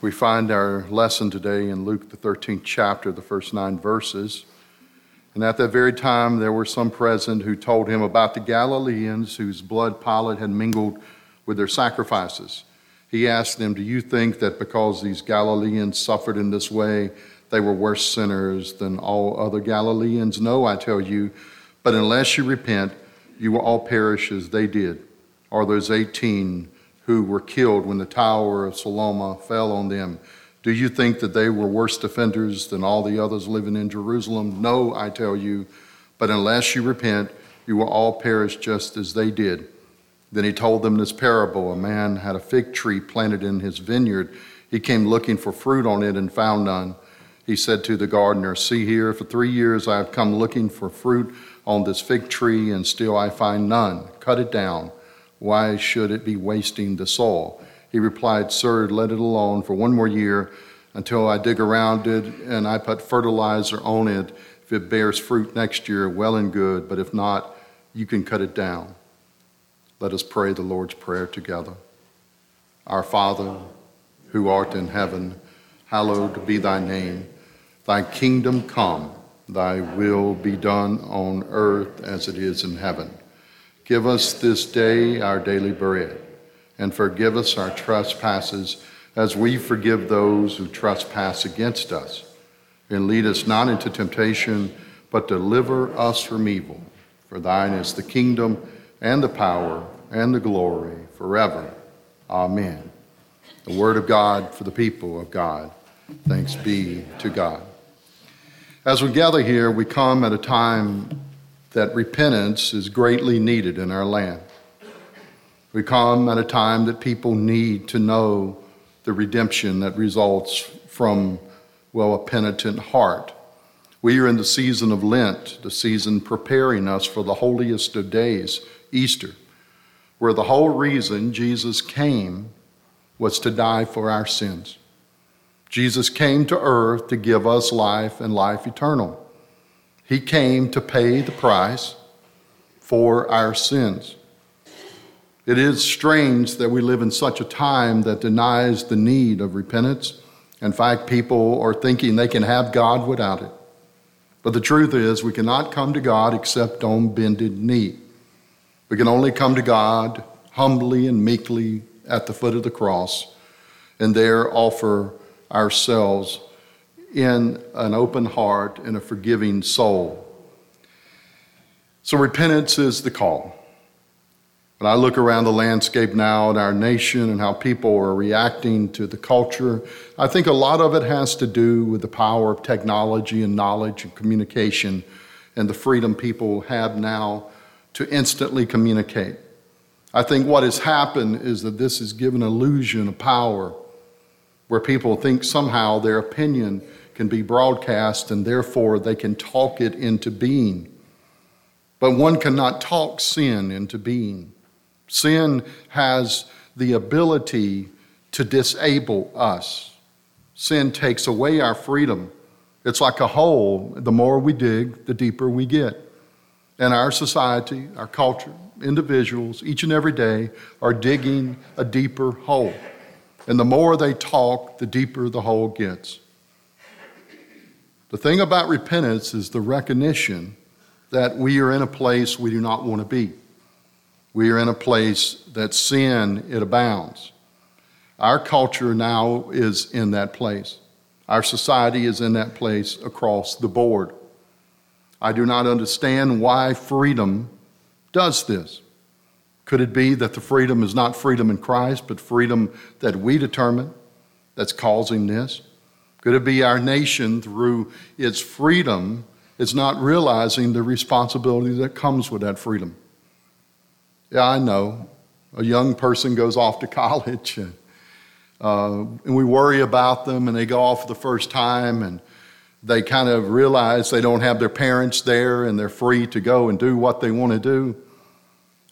We find our lesson today in Luke, the 13th chapter, the first nine verses. And at that very time, there were some present who told him about the Galileans whose blood Pilate had mingled with their sacrifices. He asked them, Do you think that because these Galileans suffered in this way, they were worse sinners than all other Galileans? No, I tell you, but unless you repent, you will all perish as they did. Or those 18 who were killed when the tower of Siloam fell on them. Do you think that they were worse offenders than all the others living in Jerusalem? No, I tell you, but unless you repent, you will all perish just as they did. Then he told them this parable A man had a fig tree planted in his vineyard. He came looking for fruit on it and found none. He said to the gardener, See here, for three years I have come looking for fruit on this fig tree, and still I find none. Cut it down. Why should it be wasting the soil? He replied, Sir, let it alone for one more year until I dig around it and I put fertilizer on it. If it bears fruit next year, well and good, but if not, you can cut it down. Let us pray the Lord's Prayer together. Our Father, who art in heaven, hallowed be thy name. Thy kingdom come, thy will be done on earth as it is in heaven. Give us this day our daily bread, and forgive us our trespasses as we forgive those who trespass against us. And lead us not into temptation, but deliver us from evil. For thine is the kingdom, and the power, and the glory forever. Amen. The word of God for the people of God. Thanks be to God. As we gather here, we come at a time that repentance is greatly needed in our land. We come at a time that people need to know the redemption that results from, well, a penitent heart. We are in the season of Lent, the season preparing us for the holiest of days, Easter, where the whole reason Jesus came was to die for our sins. Jesus came to earth to give us life and life eternal. He came to pay the price for our sins. It is strange that we live in such a time that denies the need of repentance. In fact, people are thinking they can have God without it. But the truth is, we cannot come to God except on bended knee. We can only come to God humbly and meekly at the foot of the cross and there offer ourselves in an open heart and a forgiving soul. So, repentance is the call. When I look around the landscape now in our nation and how people are reacting to the culture, I think a lot of it has to do with the power of technology and knowledge and communication and the freedom people have now to instantly communicate. I think what has happened is that this has given illusion of power where people think somehow their opinion can be broadcast and therefore they can talk it into being. But one cannot talk sin into being. Sin has the ability to disable us. Sin takes away our freedom. It's like a hole. The more we dig, the deeper we get. And our society, our culture, individuals, each and every day are digging a deeper hole. And the more they talk, the deeper the hole gets. The thing about repentance is the recognition that we are in a place we do not want to be. We are in a place that sin it abounds. Our culture now is in that place. Our society is in that place across the board. I do not understand why freedom does this. Could it be that the freedom is not freedom in Christ, but freedom that we determine that's causing this? Could it be our nation, through its freedom, is not realizing the responsibility that comes with that freedom? Yeah, I know. A young person goes off to college, and, uh, and we worry about them, and they go off for the first time, and they kind of realize they don't have their parents there, and they're free to go and do what they want to do.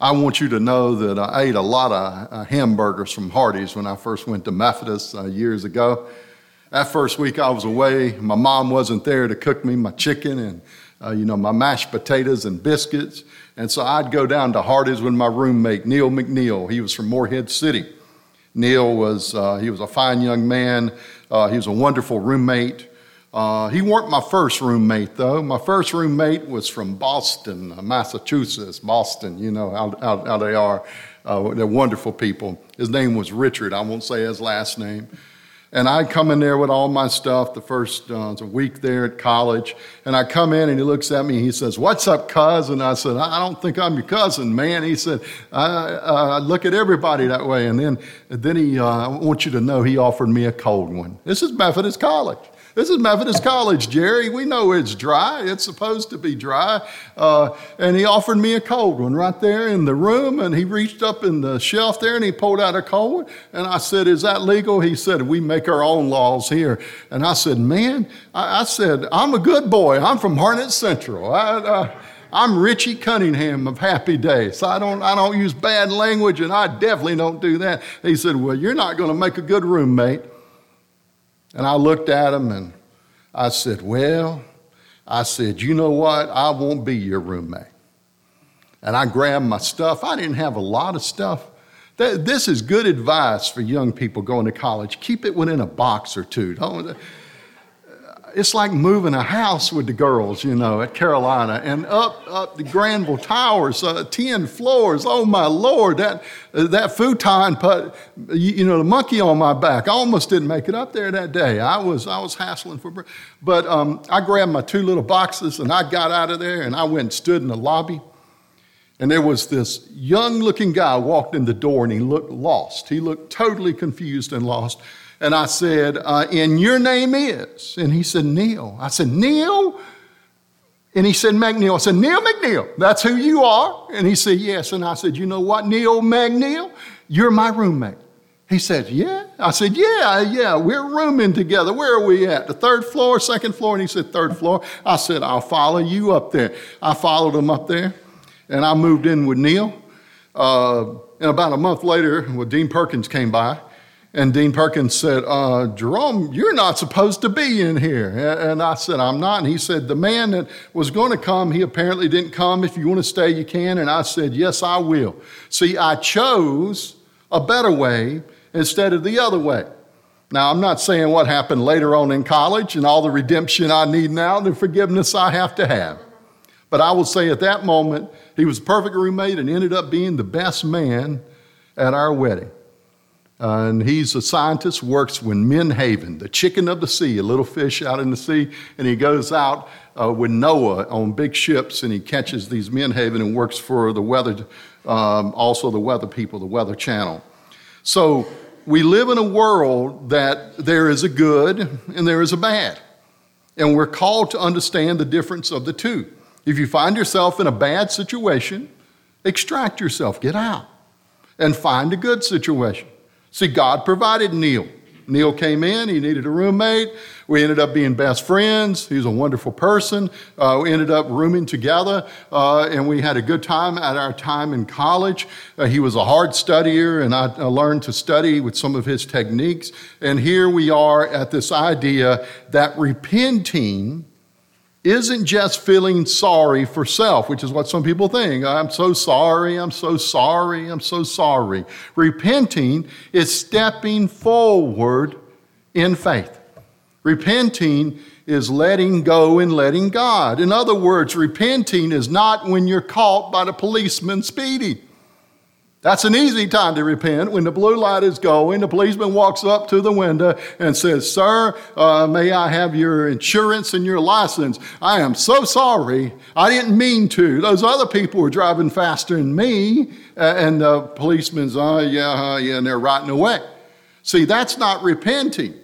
I want you to know that I ate a lot of uh, hamburgers from Hardee's when I first went to Methodist uh, years ago. That first week I was away, my mom wasn't there to cook me my chicken and uh, you know my mashed potatoes and biscuits, and so I'd go down to Hardee's with my roommate Neil McNeil. He was from Morehead City, Neil was, uh, he was a fine young man. Uh, he was a wonderful roommate. Uh, he weren't my first roommate, though. My first roommate was from Boston, Massachusetts. Boston, you know how, how, how they are. Uh, they're wonderful people. His name was Richard. I won't say his last name. And I come in there with all my stuff the first uh, week there at college. And I come in and he looks at me and he says, What's up, cousin? I said, I don't think I'm your cousin, man. He said, I, uh, look at everybody that way. And then, then he, uh, I want you to know he offered me a cold one. This is Methodist College. This is Methodist College, Jerry. We know it's dry. It's supposed to be dry. Uh, and he offered me a cold one right there in the room. And he reached up in the shelf there and he pulled out a cold one. And I said, Is that legal? He said, We make our own laws here. And I said, Man, I, I said, I'm a good boy. I'm from Harnett Central. I, uh, I'm Richie Cunningham of Happy Days. I don't, I don't use bad language, and I definitely don't do that. He said, Well, you're not going to make a good roommate. And I looked at him and I said, Well, I said, You know what? I won't be your roommate. And I grabbed my stuff. I didn't have a lot of stuff. This is good advice for young people going to college. Keep it within a box or two. Don't, it's like moving a house with the girls, you know, at Carolina and up up the Granville Towers, uh, ten floors. Oh my Lord, that that futon put, you, you, know, the monkey on my back. I almost didn't make it up there that day. I was I was hassling for, but um, I grabbed my two little boxes and I got out of there and I went and stood in the lobby. And there was this young looking guy walked in the door and he looked lost. He looked totally confused and lost. And I said, uh, And your name is? And he said, Neil. I said, Neil? And he said, McNeil. I said, Neil McNeil, that's who you are? And he said, Yes. And I said, You know what, Neil McNeil? You're my roommate. He said, Yeah. I said, Yeah, yeah, we're rooming together. Where are we at? The third floor, second floor? And he said, Third floor. I said, I'll follow you up there. I followed him up there, and I moved in with Neil. Uh, and about a month later, well, Dean Perkins came by, and Dean Perkins said, uh, Jerome, you're not supposed to be in here. And I said, I'm not. And he said, The man that was going to come, he apparently didn't come. If you want to stay, you can. And I said, Yes, I will. See, I chose a better way instead of the other way. Now, I'm not saying what happened later on in college and all the redemption I need now, the forgiveness I have to have. But I will say at that moment, he was a perfect roommate and ended up being the best man at our wedding. And he's a scientist, works with Menhaden, the chicken of the sea, a little fish out in the sea. And he goes out uh, with NOAA on big ships and he catches these Menhaden and works for the weather, um, also the weather people, the Weather Channel. So we live in a world that there is a good and there is a bad. And we're called to understand the difference of the two. If you find yourself in a bad situation, extract yourself, get out, and find a good situation. See, God provided Neil. Neil came in, he needed a roommate. We ended up being best friends. He was a wonderful person. Uh, we ended up rooming together, uh, and we had a good time at our time in college. Uh, he was a hard studier, and I, I learned to study with some of his techniques. And here we are at this idea that repenting isn't just feeling sorry for self, which is what some people think. I'm so sorry, I'm so sorry, I'm so sorry. Repenting is stepping forward in faith. Repenting is letting go and letting God. In other words, repenting is not when you're caught by the policeman speeding. That's an easy time to repent. When the blue light is going, the policeman walks up to the window and says, Sir, uh, may I have your insurance and your license? I am so sorry. I didn't mean to. Those other people were driving faster than me. And the policeman's, oh, yeah, uh, yeah, and they're writing away. See, that's not repenting.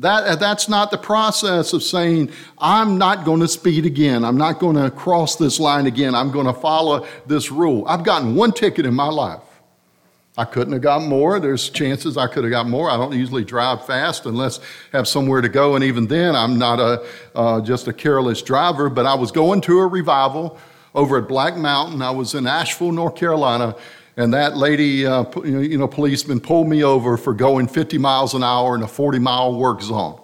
That, uh, that's not the process of saying, I'm not going to speed again. I'm not going to cross this line again. I'm going to follow this rule. I've gotten one ticket in my life. I couldn't have got more. There's chances I could have got more. I don't usually drive fast unless I have somewhere to go, and even then, I'm not a, uh, just a careless driver. But I was going to a revival over at Black Mountain. I was in Asheville, North Carolina, and that lady, uh, you know, policeman pulled me over for going 50 miles an hour in a 40 mile work zone.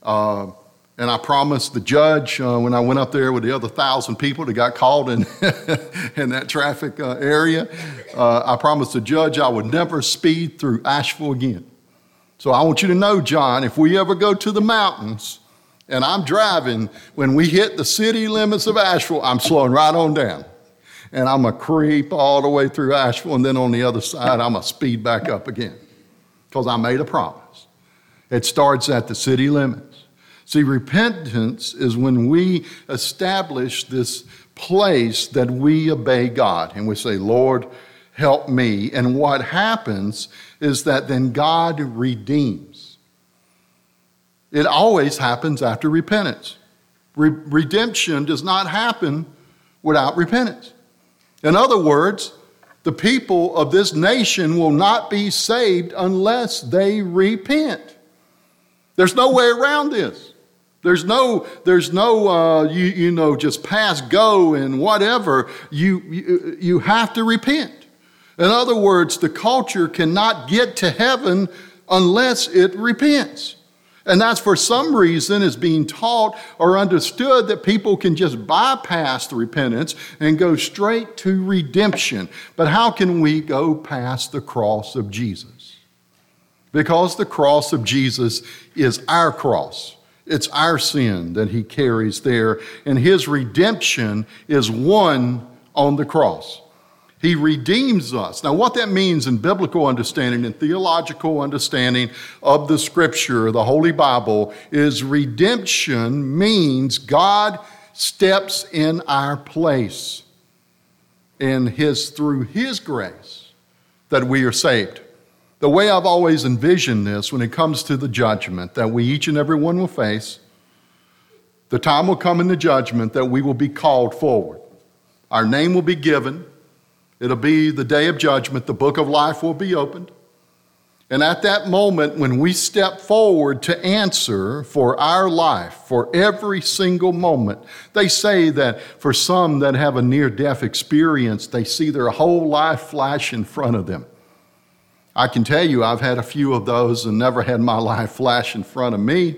Uh, And I promised the judge uh, when I went up there with the other thousand people that got caught in, in that traffic uh, area, uh, I promised the judge I would never speed through Asheville again. So I want you to know, John, if we ever go to the mountains and I'm driving, when we hit the city limits of Asheville, I'm slowing right on down. And I'm going to creep all the way through Asheville, and then on the other side, I'm going to speed back up again because I made a promise. It starts at the city limits. See, repentance is when we establish this place that we obey God and we say, Lord, help me. And what happens is that then God redeems. It always happens after repentance. Re- redemption does not happen without repentance. In other words, the people of this nation will not be saved unless they repent. There's no way around this. There's no, there's no, uh, you, you know, just pass go and whatever. You, you, you have to repent. In other words, the culture cannot get to heaven unless it repents. And that's for some reason is being taught or understood that people can just bypass the repentance and go straight to redemption. But how can we go past the cross of Jesus? Because the cross of Jesus is our cross. It's our sin that he carries there, and his redemption is won on the cross. He redeems us. Now, what that means in biblical understanding and theological understanding of the scripture, the Holy Bible, is redemption means God steps in our place and his through his grace that we are saved. The way I've always envisioned this when it comes to the judgment that we each and every one will face, the time will come in the judgment that we will be called forward. Our name will be given. It'll be the day of judgment. The book of life will be opened. And at that moment, when we step forward to answer for our life, for every single moment, they say that for some that have a near death experience, they see their whole life flash in front of them. I can tell you, I've had a few of those and never had my life flash in front of me,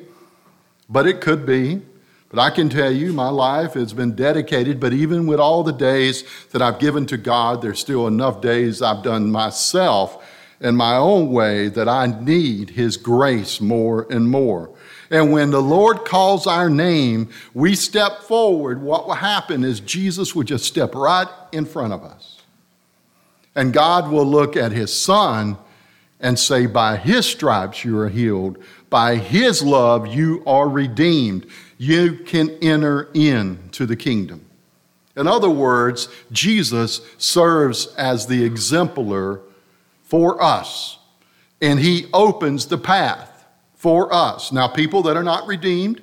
but it could be. But I can tell you, my life has been dedicated, but even with all the days that I've given to God, there's still enough days I've done myself in my own way that I need His grace more and more. And when the Lord calls our name, we step forward. What will happen is Jesus will just step right in front of us. And God will look at His Son and say, By his stripes you are healed, by his love you are redeemed. You can enter into the kingdom. In other words, Jesus serves as the exemplar for us, and he opens the path for us. Now, people that are not redeemed,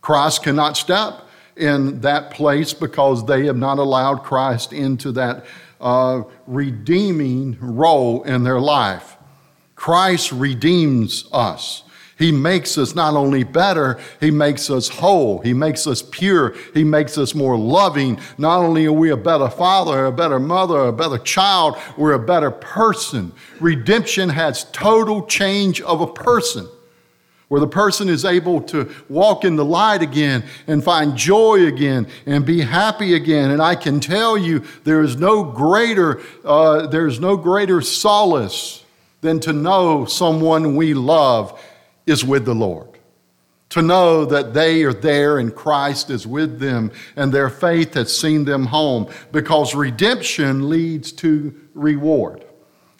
Christ cannot step in that place because they have not allowed Christ into that uh, redeeming role in their life. Christ redeems us. He makes us not only better, He makes us whole. He makes us pure. He makes us more loving. Not only are we a better father, a better mother, a better child, we're a better person. Redemption has total change of a person, where the person is able to walk in the light again and find joy again and be happy again. And I can tell you, there is no greater, uh, there is no greater solace than to know someone we love is with the Lord. To know that they are there and Christ is with them and their faith has seen them home because redemption leads to reward.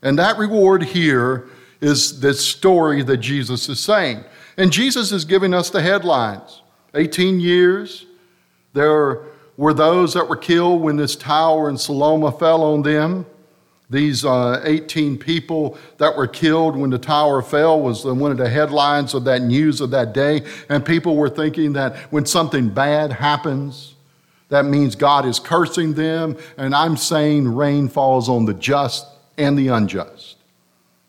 And that reward here is this story that Jesus is saying. And Jesus is giving us the headlines 18 years. There were those that were killed when this tower in Siloam fell on them. These uh, 18 people that were killed when the tower fell was one of the headlines of that news of that day. And people were thinking that when something bad happens, that means God is cursing them. And I'm saying rain falls on the just and the unjust.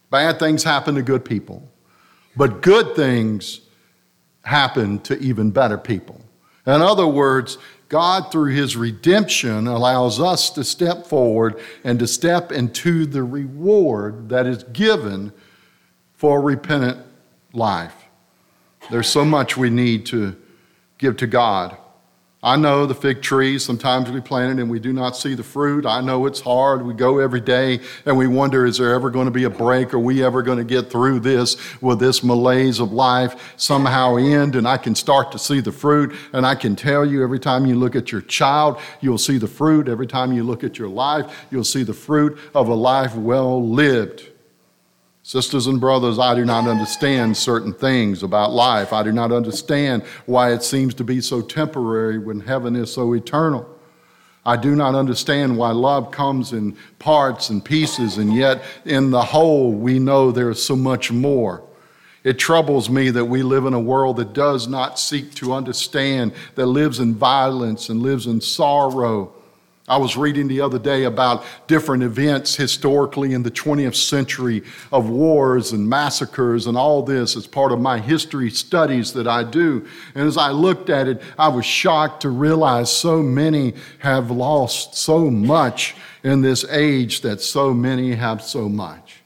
Bad things happen to good people, but good things happen to even better people. In other words, God, through his redemption, allows us to step forward and to step into the reward that is given for a repentant life. There's so much we need to give to God. I know the fig tree, sometimes we plant it and we do not see the fruit. I know it's hard. We go every day and we wonder, is there ever going to be a break? Are we ever going to get through this? Will this malaise of life somehow end? And I can start to see the fruit. And I can tell you, every time you look at your child, you'll see the fruit. Every time you look at your life, you'll see the fruit of a life well lived. Sisters and brothers, I do not understand certain things about life. I do not understand why it seems to be so temporary when heaven is so eternal. I do not understand why love comes in parts and pieces, and yet in the whole we know there is so much more. It troubles me that we live in a world that does not seek to understand, that lives in violence and lives in sorrow I was reading the other day about different events historically in the 20th century of wars and massacres and all this as part of my history studies that I do. And as I looked at it, I was shocked to realize so many have lost so much in this age that so many have so much.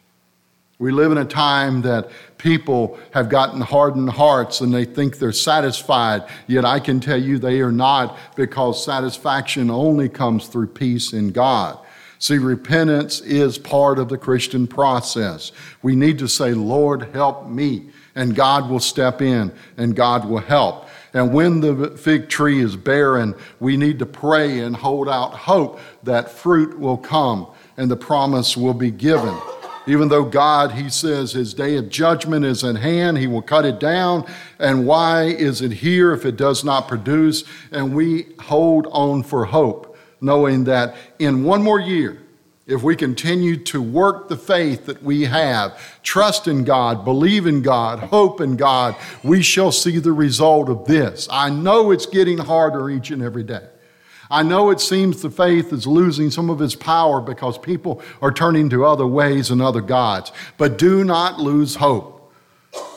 We live in a time that people have gotten hardened hearts and they think they're satisfied, yet I can tell you they are not because satisfaction only comes through peace in God. See, repentance is part of the Christian process. We need to say, Lord, help me, and God will step in and God will help. And when the fig tree is barren, we need to pray and hold out hope that fruit will come and the promise will be given. Even though God, he says, his day of judgment is at hand, he will cut it down. And why is it here if it does not produce? And we hold on for hope, knowing that in one more year, if we continue to work the faith that we have, trust in God, believe in God, hope in God, we shall see the result of this. I know it's getting harder each and every day. I know it seems the faith is losing some of its power because people are turning to other ways and other gods. But do not lose hope.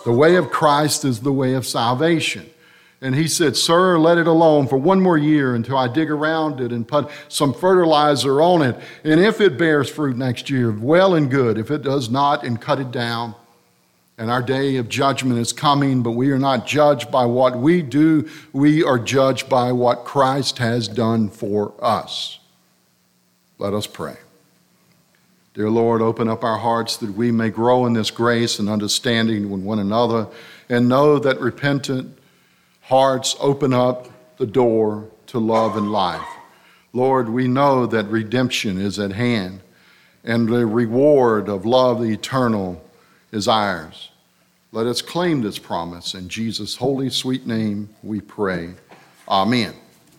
The way of Christ is the way of salvation. And he said, Sir, let it alone for one more year until I dig around it and put some fertilizer on it. And if it bears fruit next year, well and good. If it does not, and cut it down. And our day of judgment is coming, but we are not judged by what we do. We are judged by what Christ has done for us. Let us pray. Dear Lord, open up our hearts that we may grow in this grace and understanding with one another and know that repentant hearts open up the door to love and life. Lord, we know that redemption is at hand and the reward of love eternal is ours. Let us claim this promise. In Jesus' holy, sweet name we pray. Amen.